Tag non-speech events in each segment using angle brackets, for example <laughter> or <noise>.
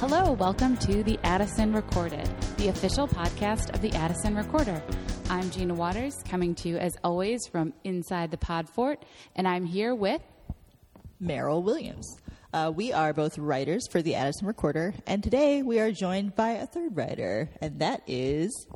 Hello, welcome to the Addison Recorded, the official podcast of the Addison Recorder. I'm Gina Waters, coming to you as always from inside the pod fort, and I'm here with Meryl Williams. Uh, we are both writers for the Addison Recorder, and today we are joined by a third writer, and that is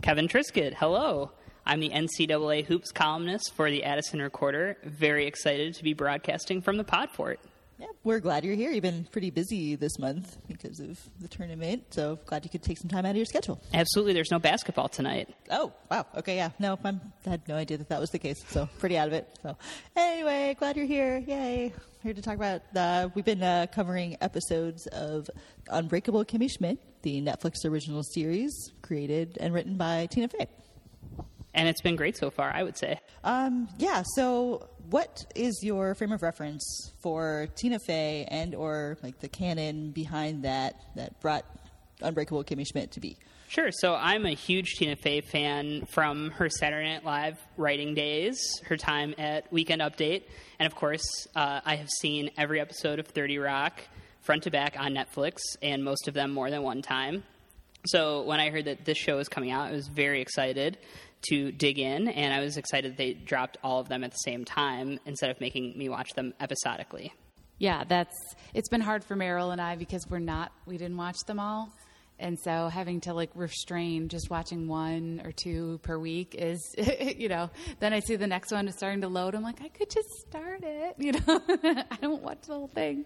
Kevin Triskett. Hello. I'm the NCAA Hoops columnist for the Addison Recorder. Very excited to be broadcasting from the Pod Fort. Yeah, we're glad you're here. You've been pretty busy this month because of the tournament, so glad you could take some time out of your schedule. Absolutely, there's no basketball tonight. Oh, wow. Okay, yeah. No, I'm, I had no idea that that was the case, so pretty out of it. So, anyway, glad you're here. Yay. Here to talk about, uh, we've been uh, covering episodes of Unbreakable Kimmy Schmidt, the Netflix original series created and written by Tina Fey. And it's been great so far, I would say. Um, yeah. So, what is your frame of reference for Tina Fey and or like the canon behind that that brought Unbreakable Kimmy Schmidt to be? Sure. So I'm a huge Tina Fey fan from her Saturday Night Live writing days, her time at Weekend Update, and of course, uh, I have seen every episode of 30 Rock front to back on Netflix, and most of them more than one time. So when I heard that this show was coming out, I was very excited to dig in, and I was excited they dropped all of them at the same time instead of making me watch them episodically. Yeah, that's it's been hard for Meryl and I because we're not we didn't watch them all. And so having to like restrain just watching one or two per week is <laughs> you know, then I see the next one is starting to load. I'm like, I could just start it, <laughs> you know. <laughs> I don't watch the whole thing.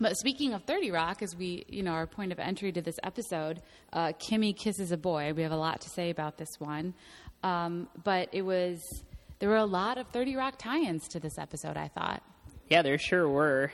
But speaking of 30 Rock, as we, you know, our point of entry to this episode, uh, Kimmy kisses a boy. We have a lot to say about this one. Um, but it was, there were a lot of 30 Rock tie ins to this episode, I thought. Yeah, there sure were.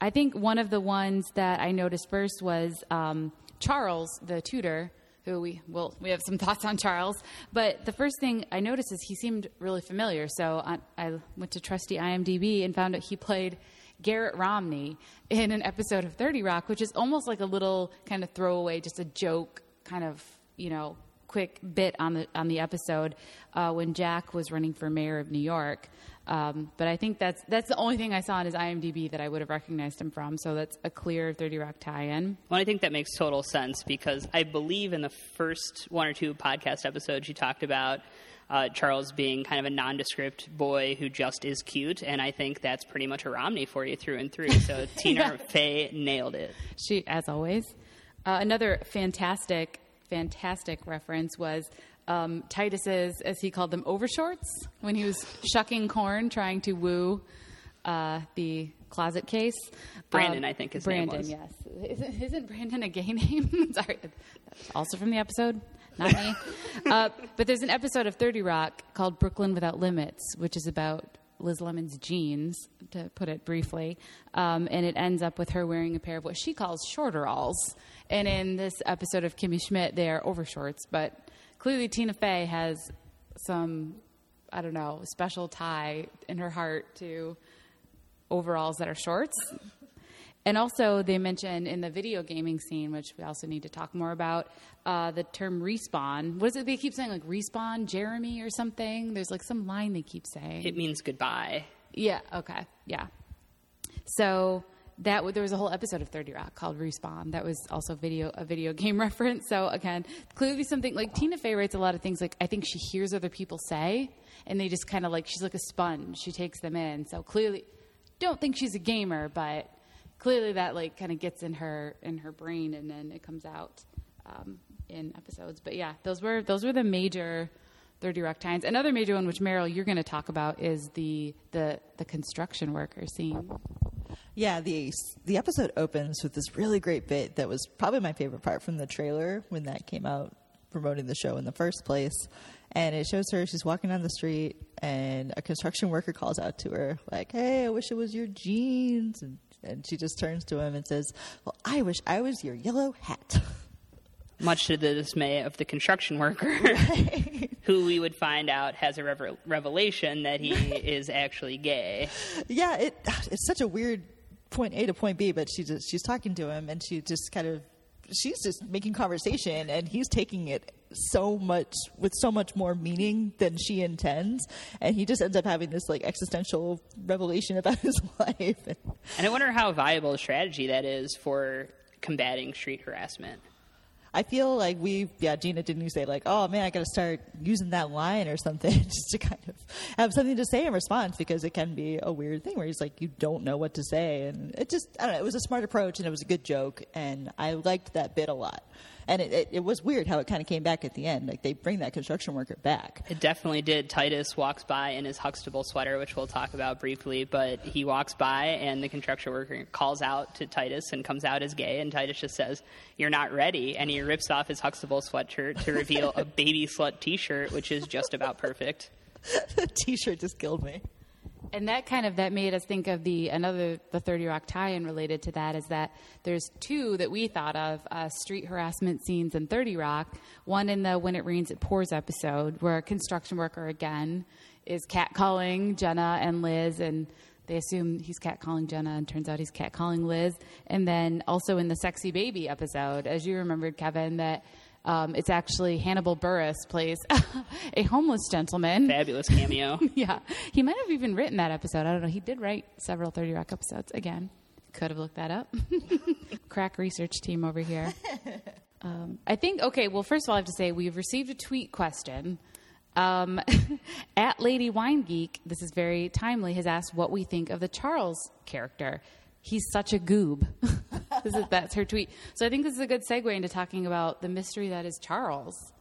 I think one of the ones that I noticed first was um, Charles, the tutor, who we will we have some <laughs> thoughts on Charles. But the first thing I noticed is he seemed really familiar. So I, I went to trusty IMDb and found out he played Garrett Romney in an episode of 30 Rock, which is almost like a little kind of throwaway, just a joke kind of, you know, quick bit on the on the episode uh, when Jack was running for mayor of New York. Um, but I think that's that's the only thing I saw on his IMDb that I would have recognized him from. So that's a clear 30 Rock tie-in. Well, I think that makes total sense because I believe in the first one or two podcast episodes you talked about uh, Charles being kind of a nondescript boy who just is cute, and I think that's pretty much a Romney for you through and through. So <laughs> Tina yeah. Fey nailed it. She, as always. Uh, another fantastic, fantastic reference was um, Titus's, as he called them, overshorts when he was shucking corn, trying to woo uh, the closet case. Brandon, um, I think his Brandon, name was. Brandon, yes. Isn't, isn't Brandon a gay <laughs> name? Sorry, that's also from the episode not me. uh, but there's an episode of 30 Rock called Brooklyn Without Limits, which is about Liz Lemon's jeans, to put it briefly. Um, and it ends up with her wearing a pair of what she calls shorteralls. And in this episode of Kimmy Schmidt, they are overshorts. But clearly, Tina Fey has some, I don't know, special tie in her heart to overalls that are shorts. And also, they mention in the video gaming scene, which we also need to talk more about, uh, the term respawn. What is it they keep saying? Like respawn, Jeremy, or something? There's like some line they keep saying. It means goodbye. Yeah, okay, yeah. So that there was a whole episode of 30 Rock called Respawn. That was also video a video <laughs> game reference. So again, clearly something like Tina Fey writes a lot of things like I think she hears other people say and they just kind of like she's like a sponge. She takes them in. So clearly don't think she's a gamer, but clearly that like kind of gets in her in her brain and then it comes out um, in episodes. But yeah, those were those were the major 30 Rock times. Another major one, which Meryl you're going to talk about, is the the the construction worker scene. Yeah, the the episode opens with this really great bit that was probably my favorite part from the trailer when that came out promoting the show in the first place. And it shows her she's walking down the street and a construction worker calls out to her like, "Hey, I wish it was your jeans." And and she just turns to him and says, Well, I wish I was your yellow hat. <laughs> Much to the dismay of the construction worker, <laughs> right. <laughs> who we would find out has a rever- revelation that he is actually gay. Yeah, it, <sighs> it's such a weird point A to point B, but she just, she's talking to him and she just kind of she's just making conversation and he's taking it so much with so much more meaning than she intends and he just ends up having this like existential revelation about <laughs> his life and i wonder how viable a strategy that is for combating street harassment. I feel like we, yeah, Gina, didn't you say like, oh man, I got to start using that line or something <laughs> just to kind of have something to say in response because it can be a weird thing where he's like, you don't know what to say. And it just, I don't know, it was a smart approach and it was a good joke. And I liked that bit a lot. And it, it, it was weird how it kind of came back at the end. Like they bring that construction worker back. It definitely did. Titus walks by in his Huxtable sweater, which we'll talk about briefly, but he walks by and the construction worker calls out to Titus and comes out as gay, and Titus just says, You're not ready. And he rips off his Huxtable sweatshirt to reveal a baby slut t shirt, which is just about perfect. <laughs> the t-shirt just killed me. And that kind of that made us think of the another the Thirty Rock tie-in related to that is that there's two that we thought of uh, street harassment scenes in Thirty Rock. One in the When It Rains It Pours episode where a construction worker again is catcalling Jenna and Liz and they assume he's catcalling Jenna, and turns out he's catcalling Liz. And then also in the Sexy Baby episode, as you remembered, Kevin, that um, it's actually Hannibal Buress plays <laughs> a homeless gentleman. Fabulous cameo. <laughs> yeah, he might have even written that episode. I don't know. He did write several Thirty Rock episodes. Again, could have looked that up. <laughs> Crack research team over here. Um, I think. Okay. Well, first of all, I have to say we've received a tweet question. Um, at Lady Wine Geek, this is very timely, has asked what we think of the Charles character. He's such a goob. <laughs> This is- That's her tweet. So I think this is a good segue into talking about the mystery that is Charles.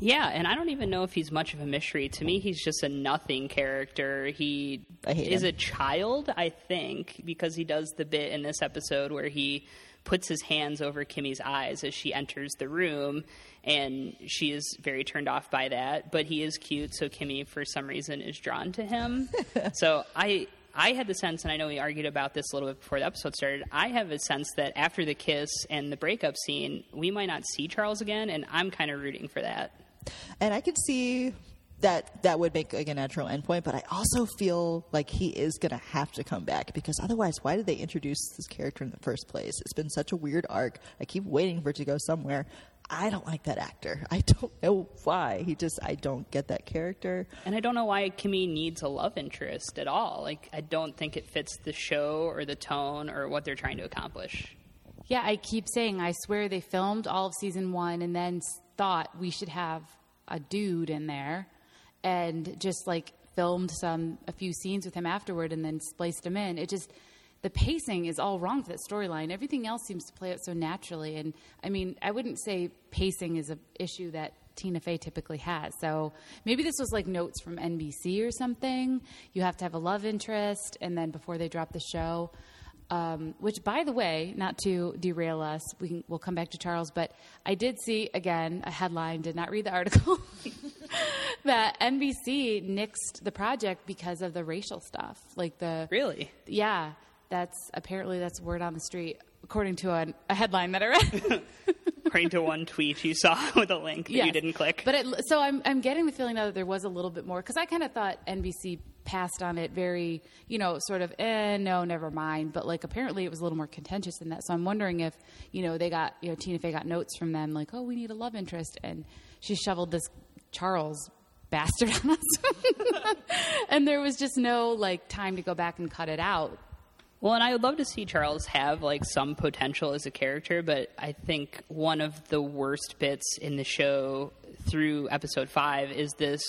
Yeah, and I don't even know if he's much of a mystery. To me, he's just a nothing character. He is him. a child, I think, because he does the bit in this episode where he puts his hands over Kimmy's eyes as she enters the room, and she is very turned off by that. But he is cute, so Kimmy, for some reason, is drawn to him. <laughs> so I. I had the sense, and I know we argued about this a little bit before the episode started. I have a sense that after the kiss and the breakup scene, we might not see Charles again, and I'm kind of rooting for that. And I could see that that would make like a natural endpoint, but I also feel like he is going to have to come back because otherwise, why did they introduce this character in the first place? It's been such a weird arc. I keep waiting for it to go somewhere. I don't like that actor. I don't know why. He just, I don't get that character. And I don't know why Kimmy needs a love interest at all. Like, I don't think it fits the show or the tone or what they're trying to accomplish. Yeah, I keep saying, I swear they filmed all of season one and then thought we should have a dude in there and just like filmed some, a few scenes with him afterward and then spliced him in. It just, the pacing is all wrong for that storyline. Everything else seems to play out so naturally. And I mean, I wouldn't say pacing is an issue that Tina Fey typically has. So maybe this was like notes from NBC or something. You have to have a love interest, and then before they drop the show, um, which, by the way, not to derail us, we can, we'll come back to Charles, but I did see again a headline. Did not read the article <laughs> that NBC nixed the project because of the racial stuff, like the Really? yeah. That's apparently that's word on the street, according to a, a headline that I read. <laughs> According to one tweet you saw <laughs> with a link that you didn't click. But it, so I'm I'm getting the feeling now that there was a little bit more because I kind of thought NBC passed on it very you know sort of eh no never mind. But like apparently it was a little more contentious than that. So I'm wondering if you know they got you know Tina Fey got notes from them like oh we need a love interest and she shoveled this Charles bastard <laughs> on us. And there was just no like time to go back and cut it out Well, and I would love to see Charles have like some potential as a character, but I think one of the worst bits in the show through episode five is this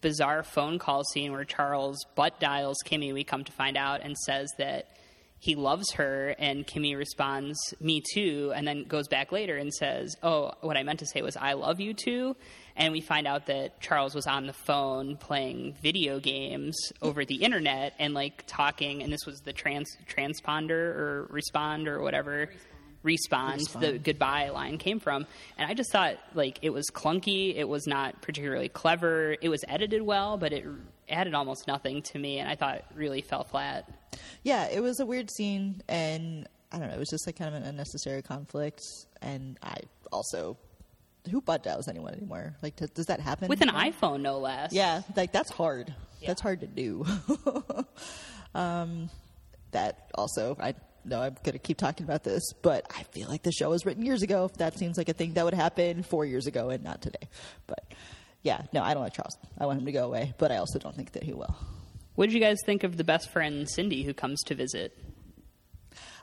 bizarre phone call scene where Charles butt dials Kimmy. We come to find out and says that he loves her, and Kimmy responds, "Me too," and then goes back later and says, "Oh, what I meant to say was I love you too." And we find out that Charles was on the phone playing video games over the internet and like talking, and this was the trans transponder or respond or whatever. Respond, the goodbye line came from. And I just thought like it was clunky, it was not particularly clever, it was edited well, but it added almost nothing to me, and I thought it really fell flat. Yeah, it was a weird scene, and I don't know. It was just like kind of an unnecessary conflict, and I also who butt dials anyone anymore? Like, does, does that happen With an anymore? iPhone, no less. Yeah, like that's hard. That's hard to do. <laughs> um, that also, I know I'm going to keep talking about this, but I feel like the show was written years ago. If that seems like a thing that would happen four years ago and not today. But yeah, no, I don't like Charles. I want him to go away, but I also don't think that he will. What did you guys think of the best friend Cindy who comes to visit?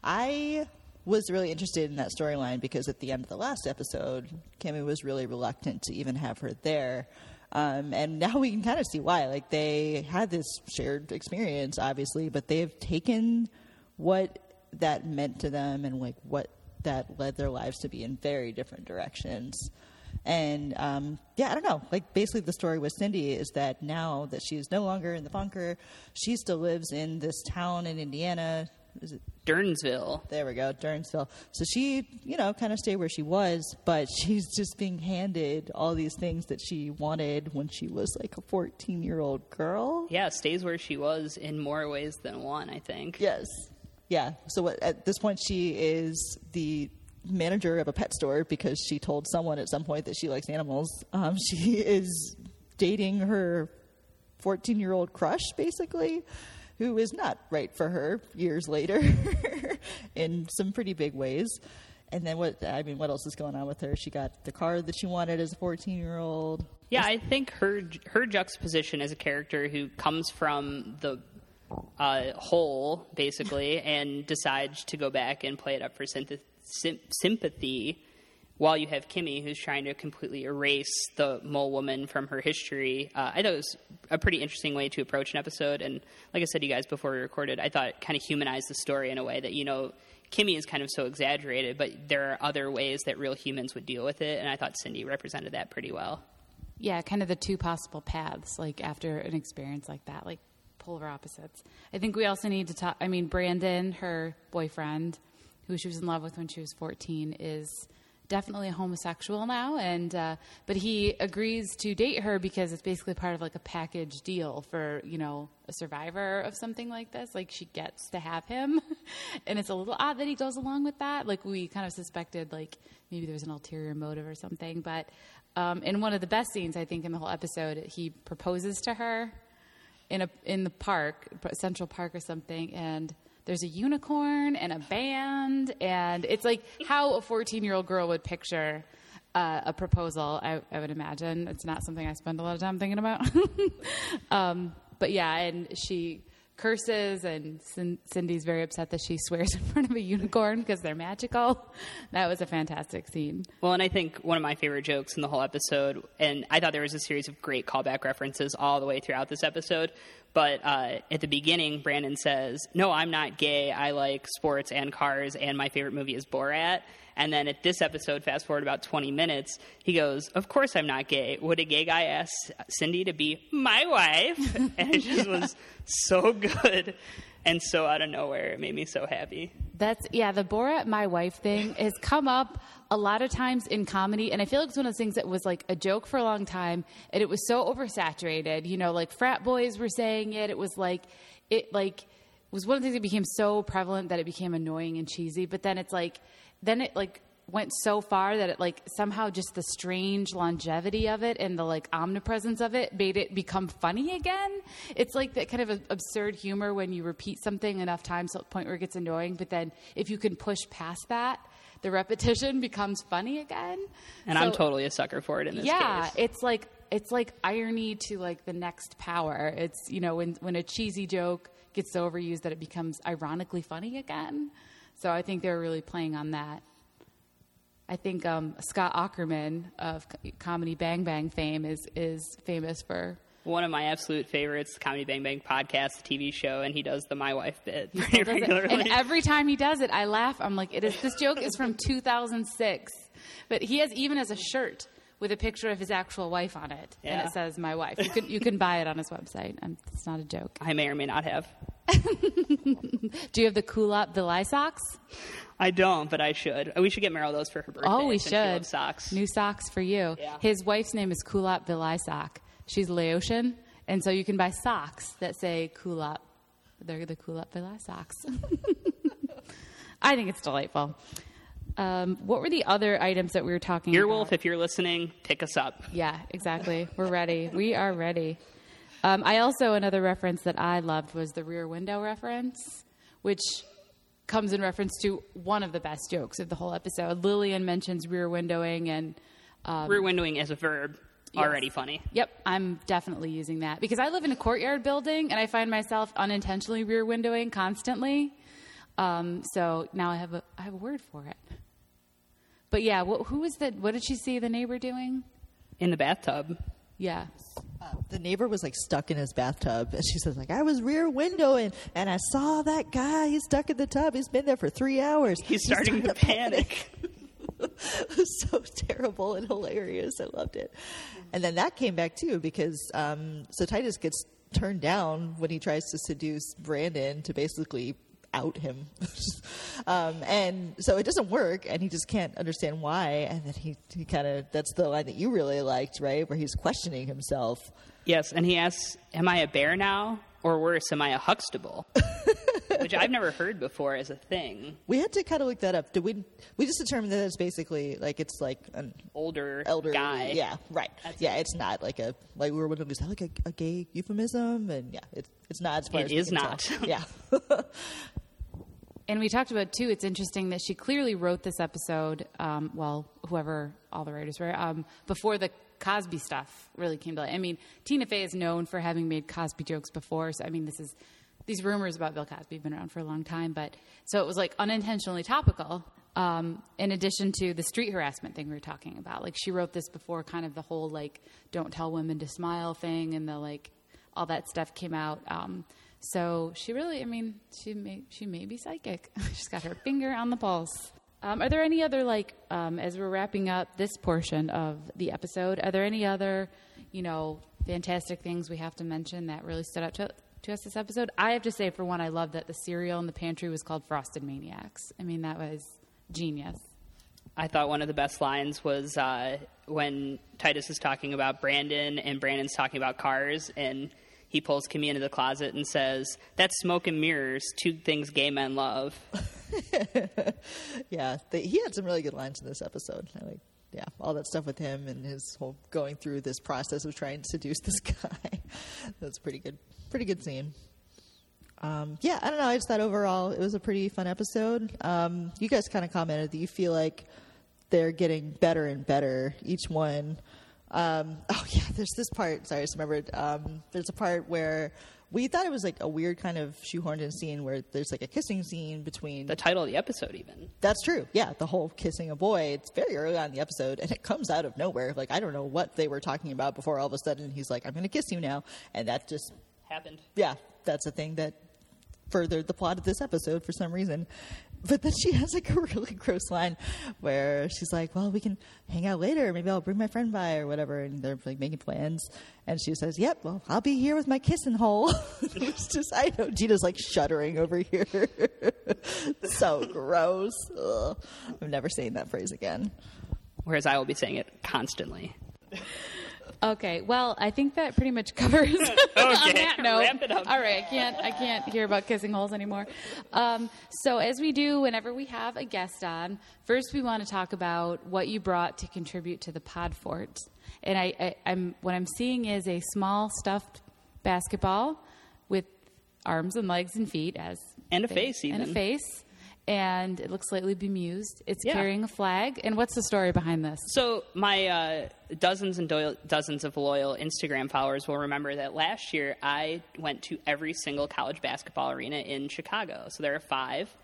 I was really interested in that storyline because at the end of the last episode, Kimmy was really reluctant to even have her there. Um, and now we can kind of see why. Like they had this shared experience, obviously, but they've taken what that meant to them and like what that led their lives to be in very different directions. And um, yeah, I don't know. Like basically, the story with Cindy is that now that she's no longer in the bunker, she still lives in this town in Indiana. Is it Durnsville. there we go, Durnsville. So she, you know, kind of stayed where she was, but <laughs> she's just being handed all these things that she wanted when she was like a 14 year old girl. Yeah, stays where she was in more ways than one, I think. Yes. Yeah. So at this point, she is the manager of a pet store because she told someone at some point that she likes animals. Um, <laughs> she is dating her 14 year old crush, basically, who is not right for her years later <laughs> in some pretty big ways. And then what, I mean, what else is going on with her? She got the car that she wanted as a 14 year old. Yeah, I think her her juxtaposition as a character who comes from the uh, whole basically and decides to go back and play it up for synth- sym- sympathy, while you have Kimmy who's trying to completely erase the mole woman from her history. Uh, I thought it was a pretty interesting way to approach an episode, and like I said to you guys before we recorded, I thought it kind of humanized the story in a way that you know. Kimmy is kind of so exaggerated, but there are other ways that real humans would deal with it, and I thought Cindy represented that pretty well. Yeah, kind of the two possible paths, like after an experience like that, like polar opposites. I think we also need to talk. I mean, Brandon, her boyfriend, who she was in love with when she was 14, is definitely a homosexual now, and uh, but he agrees to date her because it's basically part of like a package deal for you know a survivor of something like this. Like she gets to have him, <laughs> and it's a little odd that he goes along with that. Like we kind of suspected, like maybe there was an ulterior motive or something. But um, in one of the best scenes, I think, in the whole episode, he proposes to her in a in the park, Central Park or something, and there's a unicorn and a band, and it's like how a 14 year old girl would picture uh, a proposal. I, I would imagine it's not something I spend a lot of time thinking about. <laughs> um, but yeah, and she curses, and Cin- Cindy's very upset that she <laughs> swears in front of a unicorn because they're magical. That was a fantastic scene. Well, and I think one of my favorite jokes in the whole episode, and I thought there was a series of great callback references all the way throughout this episode. But uh, at the beginning, Brandon says, "No, I'm not gay. I like sports and cars, and my favorite movie is Borat." And then at this episode, fast forward about 20 minutes, he goes, Of course I'm not gay. Would a gay guy ask Cindy to be my wife? <laughs> And it just was so good and so out of nowhere. It made me so happy. That's yeah. The Borat my wife thing has come up a lot of times in comedy, and I feel like it's one of those things that was like a joke for a long time, and it was so oversaturated. You know, like frat boys were saying it. It was like it like was one of the things that became so prevalent that it became annoying and cheesy. But then it's like then it like went so far that it like somehow just the strange longevity of it and the like omnipresence of it made it become funny again. It's like that kind of absurd humor when you repeat something enough times to the point where it gets annoying, but then if you can push past that, the repetition <laughs> becomes funny again. And I'm totally a sucker for it in this yeah, case. Yeah, it's like it's like irony to like the next power. It's you know when when a cheesy joke gets so overused that it becomes ironically funny again. So I think they're really playing on that. I think um, Scott Aukerman of comedy Bang Bang fame is is famous for One of my absolute favorites, the Comedy Bang Bang podcast, the TV show, and he does the My Wife bit pretty regularly. And every time he does it, I laugh. I'm like, it is. This joke is from 2006, but he has even as a shirt with a picture of his actual wife on it, and it says "My wife." You can you can buy it on his website. It's not a joke. I may or may not have. <laughs> Do you have the Kulap Villi socks? I don't, but I should. We should get Meryl those for her birthday. Oh, we should. socks. New socks for you. Yeah. His wife's name is Kulap Vilaysack. She's Laotian, and so you can buy socks that say Kulap. They're the Kulap Villi socks. <laughs> I think it's delightful. Um, what were the other items that we were talking Earwolf, about? if you're listening, pick us up. Yeah, exactly. We're ready. We are ready. Um, I also another reference that I loved was the Rear Window reference, which comes in reference to one of the best jokes of the whole episode. Lillian mentions rear windowing, and Rear windowing as a verb, already funny. yep, I'm definitely using that because I live in a courtyard building and I find myself unintentionally rear windowing constantly. Um, so now I have a I have a word for it. But yeah, what, who was the? What did she see the neighbor doing? In the bathtub. Yeah, the neighbor was like stuck in his bathtub, and she says like I was rear windowing, and I saw that guy. He's stuck in the tub. He's been there for three hours. He's starting to panic. <laughs> it was so terrible and hilarious. I loved it. And then that came back too because um, so Titus gets turned down when he tries to seduce Brandon to basically out him. <laughs> um, and so it doesn't work and he just can't understand why. And then he, he kind of, that's the line that you really liked, right? Where he's questioning himself. Yes, and he asks, "Am I a bear now, or worse, am I a Huxtable?" <laughs> Which I've never heard before as a thing. We had to kind of look that up. Did we? We just determined that it's basically like it's like an Older elder guy. Yeah, right. That's yeah, it's not like a like we were wondering is that like a, a gay euphemism? And yeah, it's it's not. As far It as is not. tell. <laughs> yeah, and we talked about too. It's interesting that she clearly wrote this episode. Um, well, whoever all the writers were um, before the Cosby stuff really came to light. I mean, Tina Fey is known for having made Cosby jokes before. So I mean, this is these rumors about Bill Cosby have been around for a long time, but so it was like unintentionally topical. Um, in addition to the street harassment thing we were talking about, like she wrote this before, kind of the whole like "don't tell women to smile" thing, and the like all that stuff came out. Um, so she really, I mean, she may she may be psychic. <laughs> She's got her finger on the pulse. Um, are there any other like um, as we're wrapping up this portion of the episode? Are there any other, you know, fantastic things we have to mention that really stood out to, to us this episode? I have to say, for one, I love that the cereal in the pantry was called Frosted Maniacs. I mean, that was genius. I thought one of the best lines was uh, when Titus is talking about Brandon and Brandon's talking about cars, and he pulls Kimmy into the closet and says, "That's smoke and mirrors, two things gay men love." <laughs> yeah. They, he had some really good lines in this episode. I like yeah, all that stuff with him and his whole going through this process of trying to seduce this <laughs> guy. That's pretty good. Pretty good scene. Um, yeah, I don't know. I just thought overall it was a pretty fun episode. Um, you guys kind of commented that you feel like they're getting better and better each one. Um, <laughs> oh yeah, there's this part. Sorry, I just remembered. Um, there's a part where we thought it was like a weird kind of shoehorned in scene where there's like a kissing scene between. The title of the episode, even. That's true. Yeah, the whole kissing a boy. It's very early on in the episode, and it comes out of nowhere. Like I don't know what they were talking about before. All of a sudden, he's like, "I'm going to kiss you now," and that just Happened. yeah, that's a thing that furthered the plot of this episode for some reason. But then she has like a really gross line where she's like, "Well, we can hang out later. Maybe I'll bring my friend by or whatever." And they're like making plans, and she says, "Yep, well, I'll be here with my kissing hole." <laughs> it's just, I know Gina's like shuddering over here. <laughs> so gross. Ugh. I'm never saying that phrase again. Whereas I will be saying it constantly. Okay, well, I think that pretty much <laughs> covers. <laughs> on that note, wrap it up. All right, I can't, I can't hear about kissing holes anymore. Um, so, as we do whenever we have a guest on, first we want to talk about what you brought to contribute to the pod fort. And I, I, I'm what I'm seeing is a small stuffed basketball with arms and legs and feet, as And a they- face, even. and a face. And it looks slightly bemused. It's Yeah. carrying a flag. And what's the story behind this? So my uh, dozens and do- dozens of loyal Instagram followers will remember that last year I went to every single college basketball arena in Chicago. So there are five: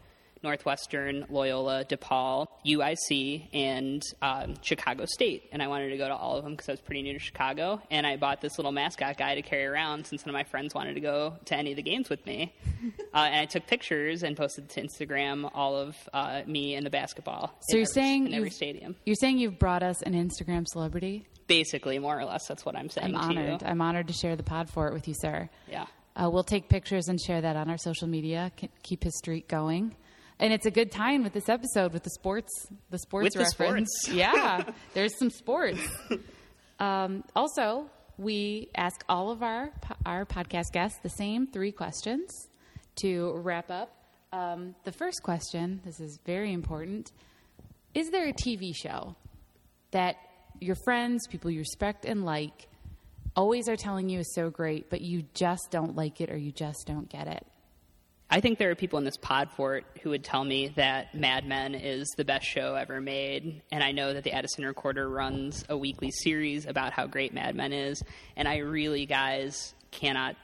Northwestern, Loyola, DePaul, UIC, and um, Chicago State. And I wanted to go to all of them because I was pretty new to Chicago. And I bought this little mascot guy to carry around since none of my friends wanted to go to any of the games with me. <laughs> uh, and I took pictures and posted to Instagram all of uh, me and the basketball. So you're every- saying in every stadium. You're saying you've brought us an Instagram celebrity? Basically, more or less, that's what I'm saying I'm to honored. you. I'm honored to share the pod fort with you, sir. Yeah. Uh, we'll take pictures and share that on our social media. Keep his streak going. And it's a good time with this episode with the sports, the sports With the reference. sports. <laughs> yeah, there's some sports. Um, also, we ask all of our our podcast guests the same three questions to wrap up. Um, the first question, this is very important: Is there a TV show that your friends, people you respect and like, always are telling you is so great, but you just don't like it or you just don't get it? I think there are people in this pod fort who would tell me that Mad Men is the best show ever made. And I know that the Addison Recorder runs a weekly series about how great Mad Men is. And I really, guys, cannot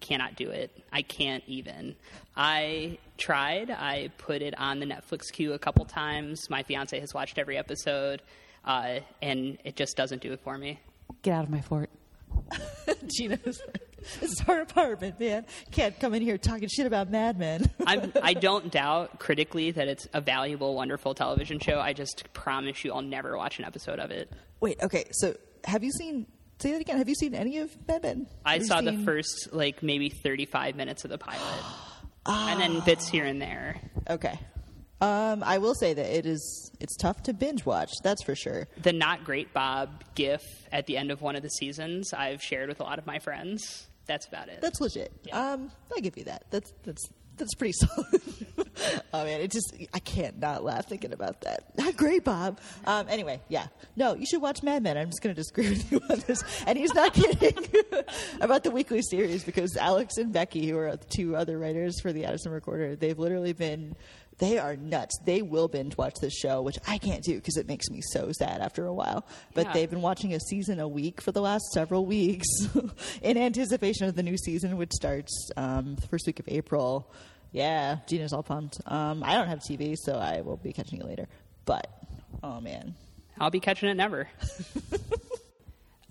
cannot do it. I can't even. I tried. I put it on the Netflix queue a couple times. My fiance has watched every episode, uh, and it just doesn't do it for me. Get out of my fort. <laughs> Gina's this is our apartment, man. Can't come in here talking shit about Mad Men. <laughs> I'm, I don't doubt critically that it's a valuable, wonderful television show. I just promise you, I'll never watch an episode of it. Wait, okay. So, have you seen? Say that again. Have you seen any of Mad Men? I saw the first like maybe 35 minutes of the pilot, <gasps> and then bits here and there. Okay. Um, I will say that it is. It's tough to binge watch. That's for sure. The not great Bob gif at the end of one of the seasons I've shared with a lot of my friends. That's about it. That's legit. Yeah. Um, I give you that. That's that's that's pretty <laughs> solid. oh man, it just I can't not laugh thinking about that. Not great, Bob. Um, anyway, yeah, no, you should watch Mad Men. I'm just going to disagree <laughs> with you on this, and he's not kidding <laughs> about the weekly series because Alex and Becky, who are the two other writers for the Addison Recorder, they've literally been. They are nuts. They will binge watch this show, which I can't do because it makes me so sad after a while. But Yeah. they've been watching a season a week for the last several weeks <laughs> in anticipation of the new season, which starts um, the first week of April. Yeah, Gina's all pumped. Um, I don't have TV, so I will be catching it later. But oh man, I'll be catching it never. <laughs>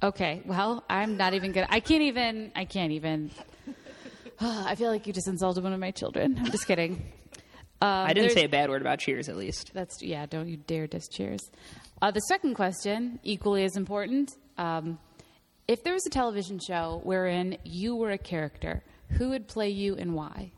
Okay, well, I'm not even gonna. I can't even. I can't even. <sighs> I feel like you just insulted one of my children. I'm just kidding. Um, I didn't say a bad word about Cheers, at least. That's yeah. Don't you dare diss Cheers. Uh, the second question, equally as important. Um, if there was a television show wherein you were a character, who would play you and why?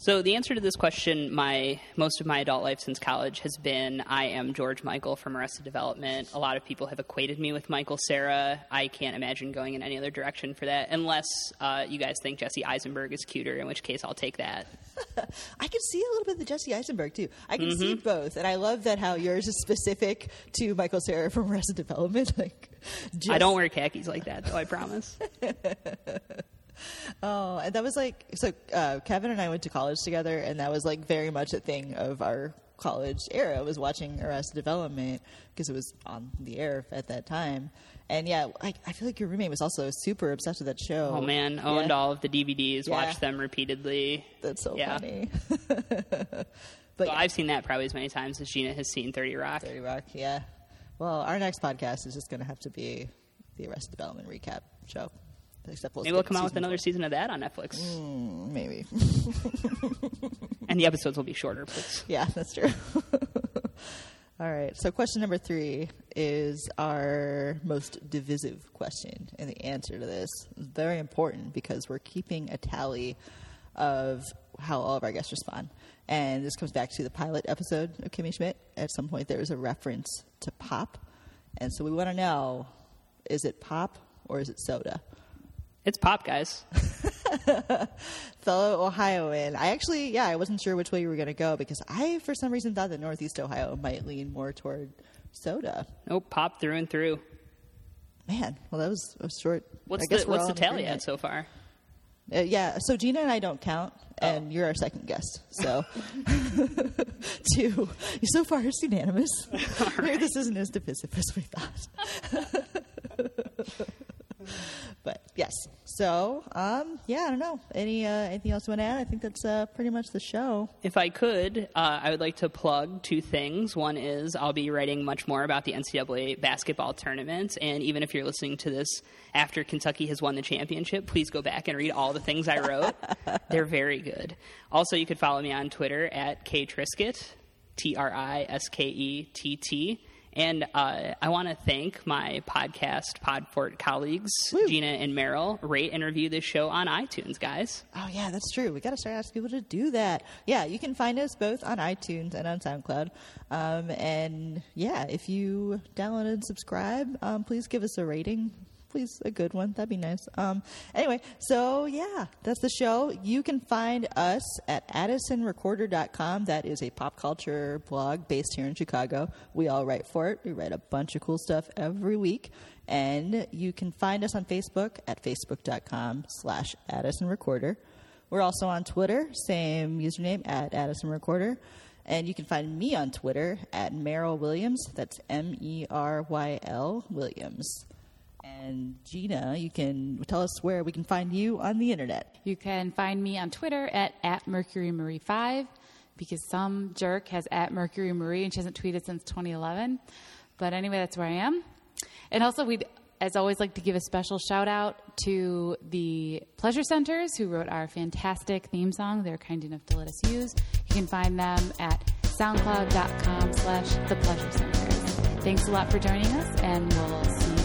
So the answer to this question, my most of my adult life since college has been I am George Michael from Arrested Development. A lot of people have equated me with Michael Cera. I can't imagine going in any other direction for that, unless uh, you guys think Jesse Eisenberg is cuter, in which case I'll take that. <laughs> I can see a little bit of the Jesse Eisenberg too. I can see Mm-hmm. both, and I love that how yours is specific to Michael Cera from Arrested Development. <laughs> Like, just, I don't wear khakis like that, though. I promise. <laughs> Oh, and that was like so. Uh, Kevin and I went to college together, and that was like very much a thing of our college era. Was watching Arrested Development because it was on the air at that time. And yeah, I, I feel like your roommate was also super obsessed with that show. Oh man, owned Yeah. all of the DVDs, Yeah. watched them repeatedly. That's so Yeah. funny. <laughs> but So I've seen that probably as many times as Gina has seen Thirty Rock. Dirty Rock, yeah. Well, our next podcast is just going to have to be the Arrested Development recap show. Except Maybe we'll come out with another season of that on Netflix, four. Maybe. <laughs> and the episodes will be shorter. Please. Yeah, that's true. <laughs> All right. So, question number three is our most divisive question. And the answer to this is very important because we're keeping a tally of how all of our guests respond. And this comes back to the pilot episode of Kimmy Schmidt. At some point, there was a reference to pop. And so, we want to know is it pop or is it soda? It's pop, guys. <laughs> fellow Ohioan. I actually, yeah, I wasn't sure which way you were going to go because I, for some reason, thought that Northeast Ohio might lean more toward soda. Nope, pop through and through. Man, well, that was a short. What's the what's the tally at so far? Uh, yeah, so Gina and I don't count, and you're our second guest. So, <laughs> two. So far, it's unanimous. Maybe this isn't as divisive as we thought. <laughs> but yes. So, um, yeah, I don't know. Any uh, anything else you want to add? I think that's uh, pretty much the show. If I could, uh, I would like to plug two things. One is I'll be writing much more about the NCAA basketball tournament, and even if you're listening to this after Kentucky has won the championship, please go back and read all the things I wrote. <laughs> They're very good. Also, you could follow me on Twitter at ktriskett, T R I S K E T T. And uh, I want to thank my podcast Podfort colleagues, Gina and Meryl. Rate and review this show on iTunes, guys. Oh yeah, that's true. We got to start asking people to do that. Yeah, you can find us both on iTunes and on SoundCloud. Um, and yeah, if you download and subscribe, um, please give us a rating. Please, a good one. That'd be nice. Um, anyway, so yeah, that's the show. You can find us at addisonrecorder.com. That is a pop culture blog based here in Chicago. We all write for it. We write a bunch of cool stuff every week. And you can find us on Facebook at facebook.com slash Addison Recorder. We're also on Twitter, same username at Addison Recorder. And you can find me on Twitter at Meryl Williams. That's M E R Y L Williams. And Gina, you can tell us where we can find you on the internet. You can find me on Twitter at, at Mercury Marie 5 because some jerk has at Mercury Marie and she hasn't tweeted since 2011. But anyway, that's where I am. And also, we'd, as always, like to give a special shout out to the Pleasure Centers who wrote our fantastic theme song. They're kind enough to let us use. You can find them at soundcloud.com slash the pleasure centers. Thanks a lot for joining us, and we'll see you.